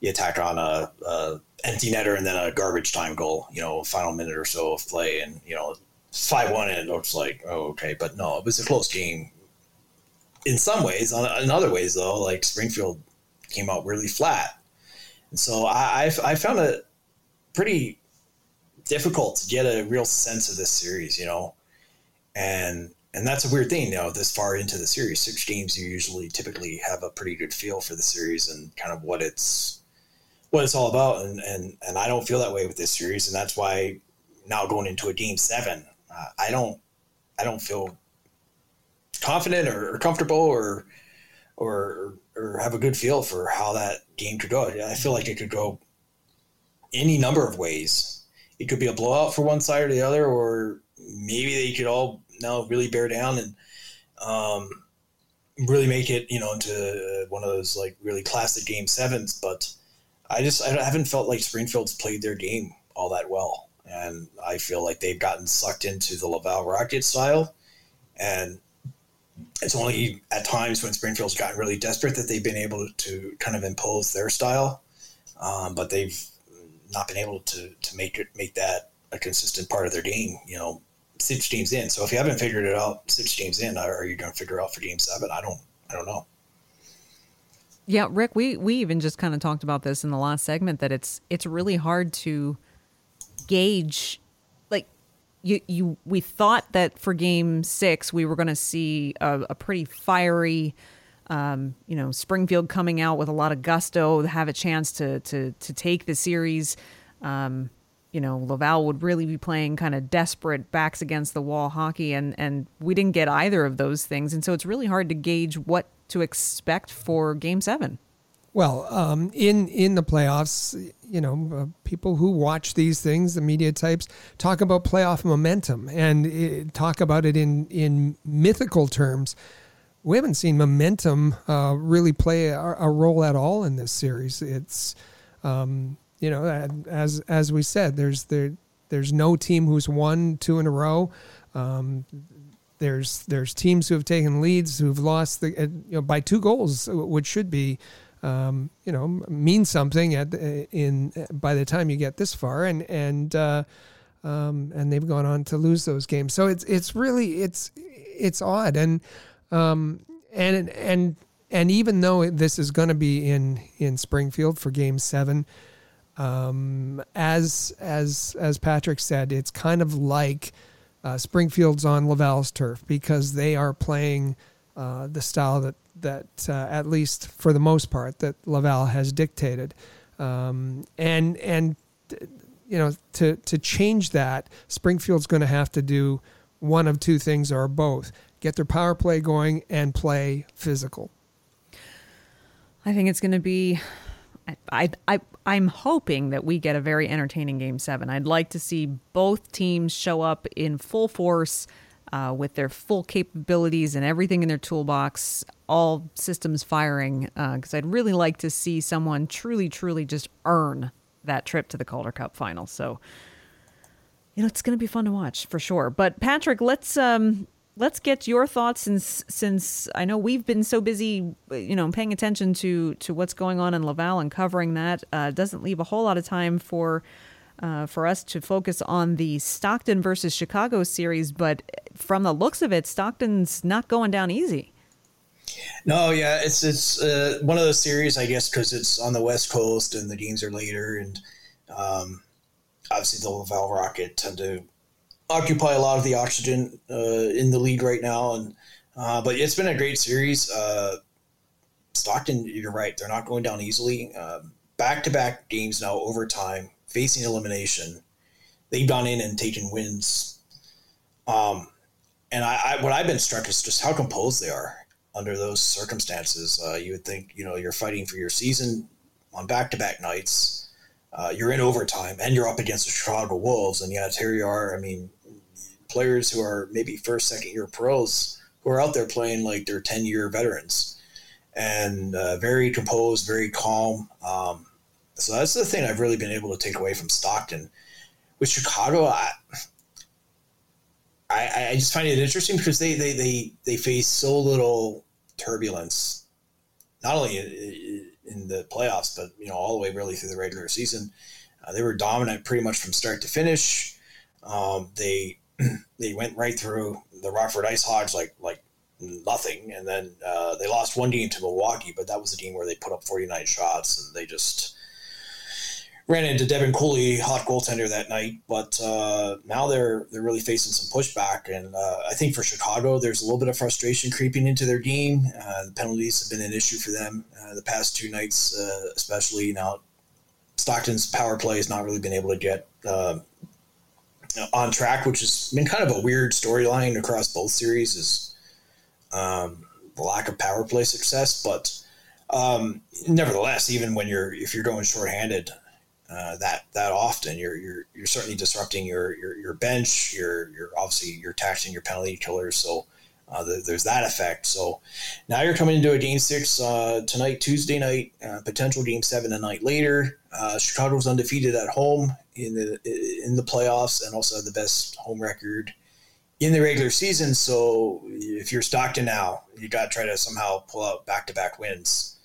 you attacked on a, a empty netter and then a garbage time goal. You know, final minute or so of play, and you know, five one, and it looks like oh okay, but no, it was a close game. In some ways, in other ways though, like Springfield came out really flat, so I I, I found it pretty difficult to get a real sense of this series, you know, and and that's a weird thing, you know, this far into the series, six games, you usually typically have a pretty good feel for the series and kind of what it's what it's all about, and and and I don't feel that way with this series, and that's why now going into a game seven, uh, I don't I don't feel confident or, or comfortable or or or have a good feel for how that game could go. I feel like it could go any number of ways. It could be a blowout for one side or the other, or maybe they could all now really bear down and um, really make it, you know, into one of those like really classic game sevens. But I just I haven't felt like Springfield's played their game all that well, and I feel like they've gotten sucked into the Laval Rocket style, and it's only at times when Springfield's gotten really desperate that they've been able to kind of impose their style, um, but they've not been able to to make it make that a consistent part of their game. You know, six games in. So if you haven't figured it out six games in, are you going to figure out for game seven? I don't. I don't know. Yeah, Rick, we we even just kind of talked about this in the last segment that it's it's really hard to gauge you you we thought that for game 6 we were going to see a, a pretty fiery um, you know, Springfield coming out with a lot of gusto, have a chance to to to take the series. Um, you know, Laval would really be playing kind of desperate backs against the wall hockey and and we didn't get either of those things. And so it's really hard to gauge what to expect for game 7. Well, um, in in the playoffs, you know, uh, people who watch these things, the media types, talk about playoff momentum and it, talk about it in in mythical terms. We haven't seen momentum uh, really play a, a, role at all in this series. It's, um, you know, as as we said, there's there there's no team who's won two in a row. Um, there's there's teams who have taken leads who've lost the you know by two goals, which should be um, you know mean something at in by the time you get this far, and and uh, um, and they've gone on to lose those games. So it's it's really it's it's odd, and um, and and and even though this is going to be in in Springfield for Game Seven, um, as as as Patrick said, it's kind of like uh, Springfield's on Laval's turf because they are playing uh, the style that that uh, at least for the most part that Laval has dictated, um, and and you know to to change that, Springfield's going to have to do one of two things or both: get their power play going and play physical. I think it's going to be. I, I, I'm hoping that we get a very entertaining game seven. I'd like to see both teams show up in full force uh, with their full capabilities and everything in their toolbox, all systems firing. Because uh, I'd really like to see someone truly, truly just earn that trip to the Calder Cup final. So, you know, it's going to be fun to watch for sure. But Patrick, let's um, let's get your thoughts since since I know we've been so busy, you know, paying attention to to what's going on in Laval and covering that. Uh, doesn't leave a whole lot of time for uh, for us to focus on the Stockton versus Chicago series. But from the looks of it, Stockton's not going down easy. No, yeah, it's it's uh, one of those series, I guess, because it's on the West Coast and the games are later, and um, obviously the Laval Rocket tend to occupy a lot of the oxygen uh, in the league right now. And uh, but it's been a great series. Uh, Stockton, you're right; they're not going down easily. Back to back games now, overtime, facing elimination. They've gone in and taken wins. Um, and I, I, what I've been struck is just how composed they are under those circumstances. Uh, you would think, you know, you're fighting for your season on back to back nights. uh, you're in overtime and you're up against the Chicago Wolves, and yet here you are. I mean, players who are maybe first, second year pros who are out there playing like they're 10 year veterans and uh, very composed, very calm. Um, so that's the thing I've really been able to take away from Stockton. With Chicago, I, I, I just find it interesting because they, they, they, they face so little turbulence, not only in, the playoffs, but you know all the way really through the regular season. Uh, they were dominant pretty much from start to finish. Um, they they went right through the Rockford Ice Hogs like like nothing, and then uh, they lost one game to Milwaukee, but that was a game where they put up 49 shots and they just ran into Devin Cooley, hot goaltender that night. But uh, now they're they're really facing some pushback, and uh, I think for Chicago, there's a little bit of frustration creeping into their game. Uh, the penalties have been an issue for them uh, the past two nights, uh, especially now. Stockton's power play has not really been able to get uh, on track, which has been kind of a weird storyline across both series. Is um, the lack of power play success, but um, nevertheless, even when you're if you're going shorthanded, uh, that that often. You're you're you're certainly disrupting your your, your bench. You're you're obviously you're taxing your penalty killers. So uh, the, there's that effect. So now you're coming into a game six uh, tonight, Tuesday night, uh, potential game seven a night later. Uh, Chicago's undefeated at home in the in the playoffs and also the best home record in the regular season. So if you're Stockton now, you got to try to somehow pull out back to back wins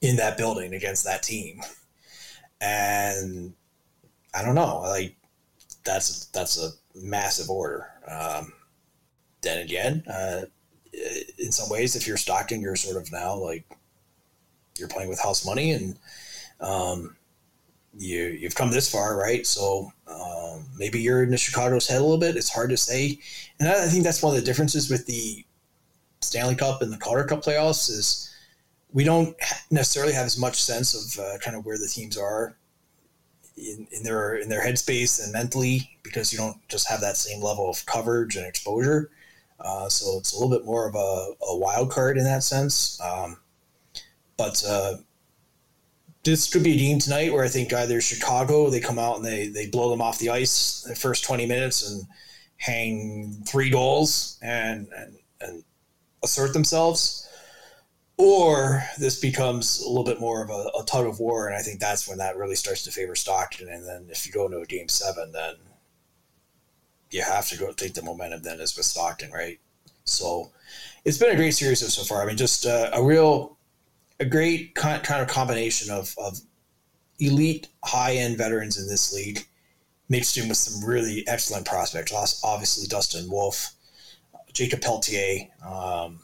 in that building against that team and I don't know, like that's that's a massive order. Um, then again, uh, in some ways, if you're Stockton, you're sort of now like you're playing with house money, and um, you you've come this far, right? So um, maybe you're in the Chicago's head a little bit. It's hard to say, and I think that's one of the differences with the Stanley Cup and the Calder Cup playoffs is we don't necessarily have as much sense of uh, kind of where the teams are in, in their in their headspace and mentally because you don't just have that same level of coverage and exposure. Uh, so it's a little bit more of a, a wild card in that sense. Um, but uh, this could be a game tonight where I think either Chicago they come out and they they blow them off the ice the first twenty minutes and hang three goals and and, and assert themselves or this becomes a little bit more of a, a, tug of war, and I think that's when that really starts to favor Stockton. And then if you go into a game seven, then you have to go take the momentum. Then is with Stockton, right? So it's been a great series so far. I mean, just uh, a real, a great kind of combination of, of elite high end veterans in this league, mixed in with some really excellent prospects. Obviously, Dustin Wolf, Jacob Pelletier. Um,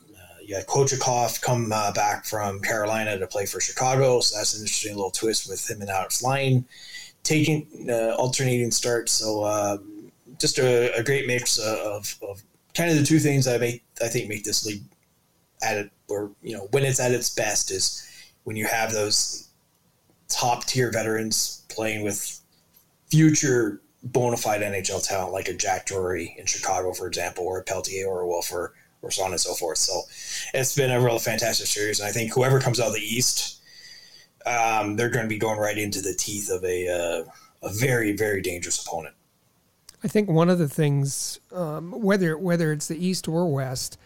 you had Kochetkov come uh, back from Carolina to play for Chicago, so that's an interesting little twist with him and Alex Lyon taking uh, alternating starts. So uh, just a, a, great mix of, of kind of the two things I make I think make this league at it or you know when it's at its best is when you have those top tier veterans playing with future bona fide NHL talent like a Jack Drury in Chicago, for example, or a Pelletier or a Wolfer or so on and so forth. So it's been a real fantastic series, and I think whoever comes out of the East, um, they're going to be going right into the teeth of a uh, a very very dangerous opponent. I think one of the things, um, whether whether it's the East or West,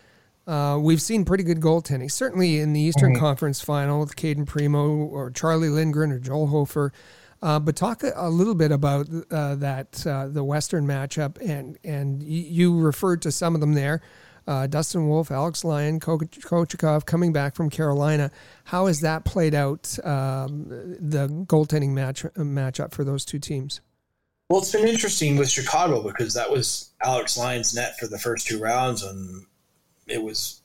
uh, we've seen pretty good goaltending. Certainly in the Eastern mm-hmm. Conference Final with Cayden Primeau or Charlie Lindgren or Joel Hofer. Uh, but talk a, a, little bit about uh, that uh, the Western matchup, and and you referred to some of them there uh, Dustin Wolf, Alex Lyon, Kochetkov coming back from Carolina. How has that played out, um, the goaltending match matchup for those two teams? Well, it's been interesting with Chicago because that was Alex Lyon's net for the first two rounds, and it was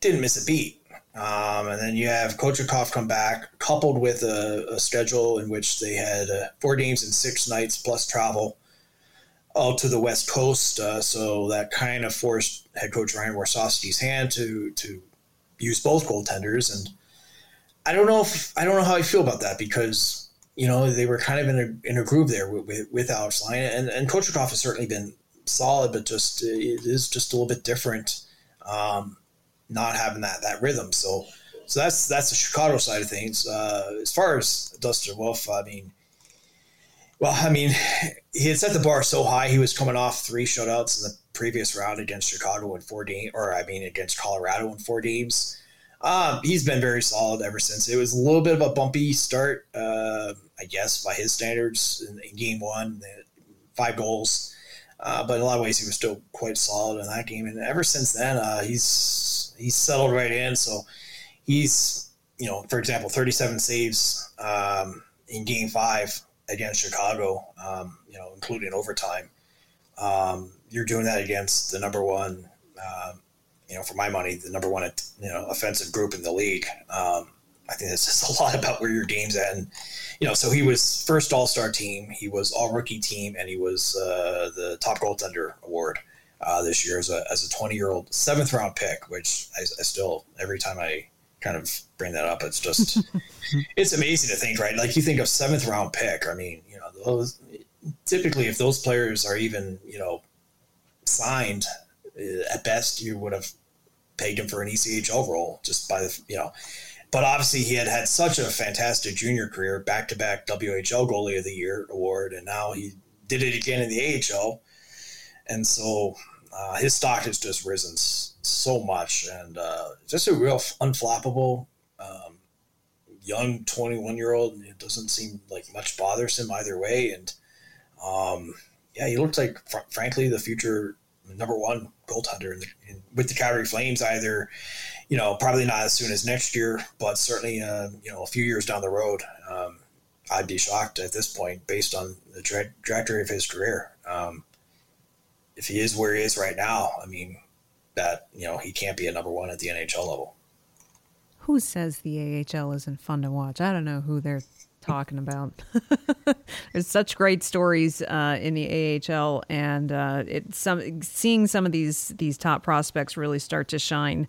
didn't miss a beat. Um, and then you have Kochetkov come back, coupled with a, a schedule in which they had uh, four games in six nights plus travel out to the West Coast. Uh, so that kind of forced head coach Ryan Warsofsky's hand to to use both goaltenders. And I don't know if I don't know how I feel about that because you know they were kind of in a in a groove there with, with, Alex Lyon and and Kochetkov has certainly been solid, but just it is just a little bit different. Um, not having that that rhythm. So so that's that's the Chicago side of things. Uh, as far as Dustin Wolf, I mean Well, I mean, he had set the bar so high. He was coming off three shutouts in the previous round against Chicago in four games, or I mean, against Colorado in four games. Um, he's been very solid ever since. It was a little bit of a bumpy start, uh, I guess, by his standards in, in game one, five goals. Uh, but in a lot of ways, he was still quite solid in that game. And ever since then, uh, he's he's settled right in. So he's, you know, for example, 37 saves um, in game five against Chicago, um, you know, including overtime. Um, you're doing that against the number one, um, you know, for my money, the number one, you know, offensive group in the league. Um, I think this says a lot about where your game's at. And, you know, so he was first All Star team, he was All Rookie team, and he was uh, the top goaltender award uh, this year as a as a 20 year old seventh round pick, which I, I, still every time I kind of bring that up, it's just it's amazing to think, right? Like you think of seventh round pick. I mean, you know, those typically if those players are even you know signed, uh, at best you would have paid him for an ECHL role just by the you know. But obviously, he had had such a fantastic junior career, back to back WHL Goalie of the Year award, and now he did it again in the AHL. And so uh, his stock has just risen so much, and uh, just a real unflappable um, young 21 year old. It doesn't seem like much bothers him either way, and um, yeah, he looks like, fr- frankly, the future number one goaltender in the, in, with the Calgary Flames. Either, you know, probably not as soon as next year, but certainly, uh, you know, a few years down the road. Um, I'd be shocked at this point, based on the tra- trajectory of his career. Um, if he is where he is right now, I mean, that you know he can't be a number one at the NHL level. Who says the AHL isn't fun to watch? I don't know who they're talking about. There's such great stories uh, in the AHL, and uh, it some seeing some of these these top prospects really start to shine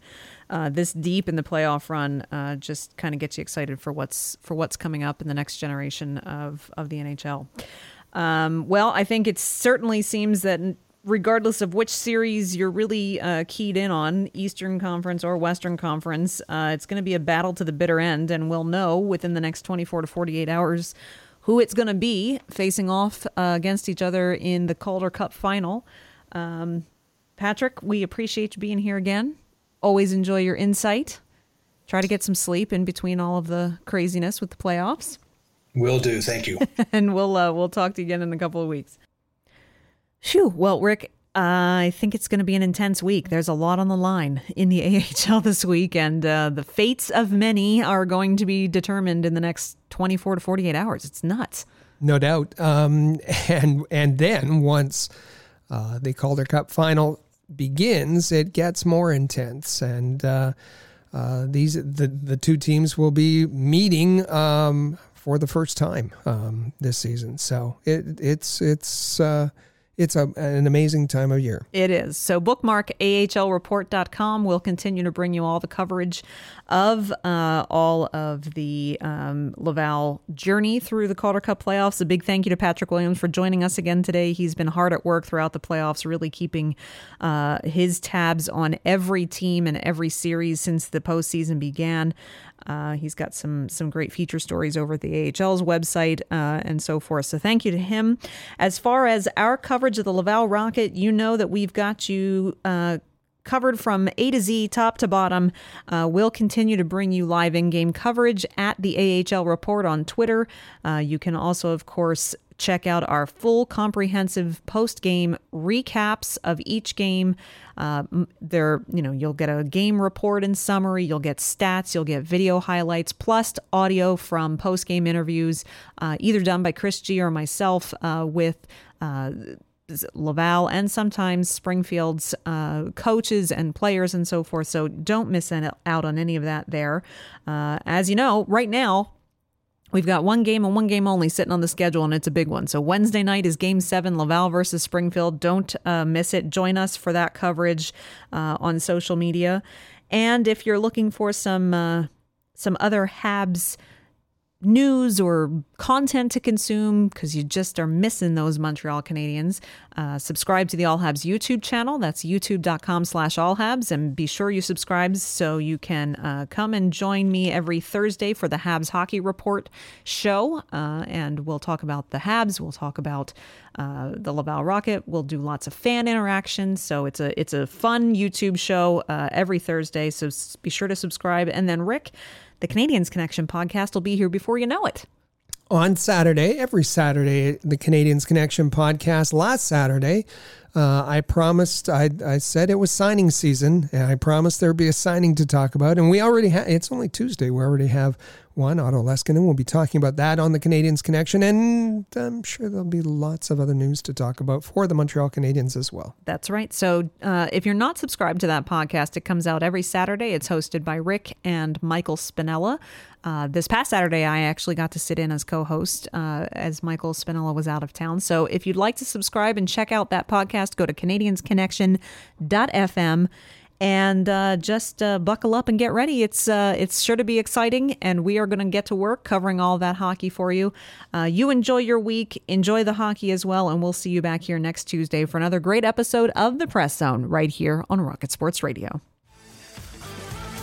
uh, this deep in the playoff run uh, just kind of gets you excited for what's for what's coming up in the next generation of of the NHL. Um, well, I think it certainly seems that regardless of which series you're really uh, keyed in on, Eastern Conference or Western Conference, uh, it's going to be a battle to the bitter end, and we'll know within the next 24 to 48 hours who it's going to be facing off uh, against each other in the Calder Cup final. Um, Patrick, we appreciate you being here again. Always enjoy your insight. Try to get some sleep in between all of the craziness with the playoffs. Will do. Thank you. and we'll uh, we'll talk to you again in a couple of weeks. Phew. Well, Rick, uh, I think it's going to be an intense week. There's a lot on the line in the AHL this week, and uh, the fates of many are going to be determined in the next 24 to 48 hours. It's nuts. No doubt. Um, and and then once uh, the Calder Cup final begins, it gets more intense, and uh, uh, these the the two teams will be meeting um, for the first time um, this season. So it it's it's uh, it's a, an amazing time of year. It is. So bookmark ahlreport.com. We'll continue to bring you all the coverage of uh, all of the um, Laval journey through the Calder Cup playoffs. A big thank you to Patrick Williams for joining us again today. He's been hard at work throughout the playoffs, really keeping uh, his tabs on every team and every series since the postseason began. Uh, he's got some some great feature stories over at the AHL's website uh, and so forth. So thank you to him. As far as our coverage of the Laval Rocket, you know that we've got you uh, covered from A to Z, top to bottom. Uh, we'll continue to bring you live in game coverage at the AHL Report on Twitter. Uh, you can also, of course, check out our full comprehensive post game recaps of each game. Uh, there, you know, you'll get a game report and summary, you'll get stats, you'll get video highlights, plus audio from post game interviews, uh, either done by Chris G or myself uh, with. Uh, Laval and sometimes Springfield's uh, coaches and players and so forth. So don't miss out on any of that there. Uh, as you know, right now, We've got one game and one game only sitting on the schedule, and it's a big one. So Wednesday night is Game Seven, Laval versus Springfield. Don't uh, miss it. Join us for that coverage uh, on social media. And if you're looking for some uh, some other Habs news or content to consume because you just are missing those Montreal Canadiens, uh, subscribe to the All Habs YouTube channel. That's youtube.com slash All Habs. And be sure you subscribe so you can uh, come and join me every Thursday for the Habs Hockey Report show. Uh, and we'll talk about the Habs. We'll talk about uh, the Laval Rocket. We'll do lots of fan interaction. So it's a it's a fun YouTube show uh, every Thursday. So be sure to subscribe. And then Rick, the Canadiens Connection podcast will be here before you know it. On Saturday, every Saturday, the Canadiens Connection podcast. Last Saturday, uh, I promised, I, I said it was signing season, and I promised there'd be a signing to talk about. And we already have, it's only Tuesday. We already have one, Otto Leskinen. And we'll be talking about that on the Canadiens Connection. And I'm sure there'll be lots of other news to talk about for the Montreal Canadiens as well. That's right. So uh, if you're not subscribed to that podcast, it comes out every Saturday. It's hosted by Rick and Michael Spinella. Uh, this past Saturday, I actually got to sit in as co host uh, as Michael Spinella was out of town. So if you'd like to subscribe and check out that podcast, go to CanadiensConnection.fm and uh, just uh, buckle up and get ready. It's uh, it's sure to be exciting, and we are going to get to work covering all that hockey for you. Uh, you enjoy your week, enjoy the hockey as well, and we'll see you back here next Tuesday for another great episode of the Press Zone right here on Rocket Sports Radio.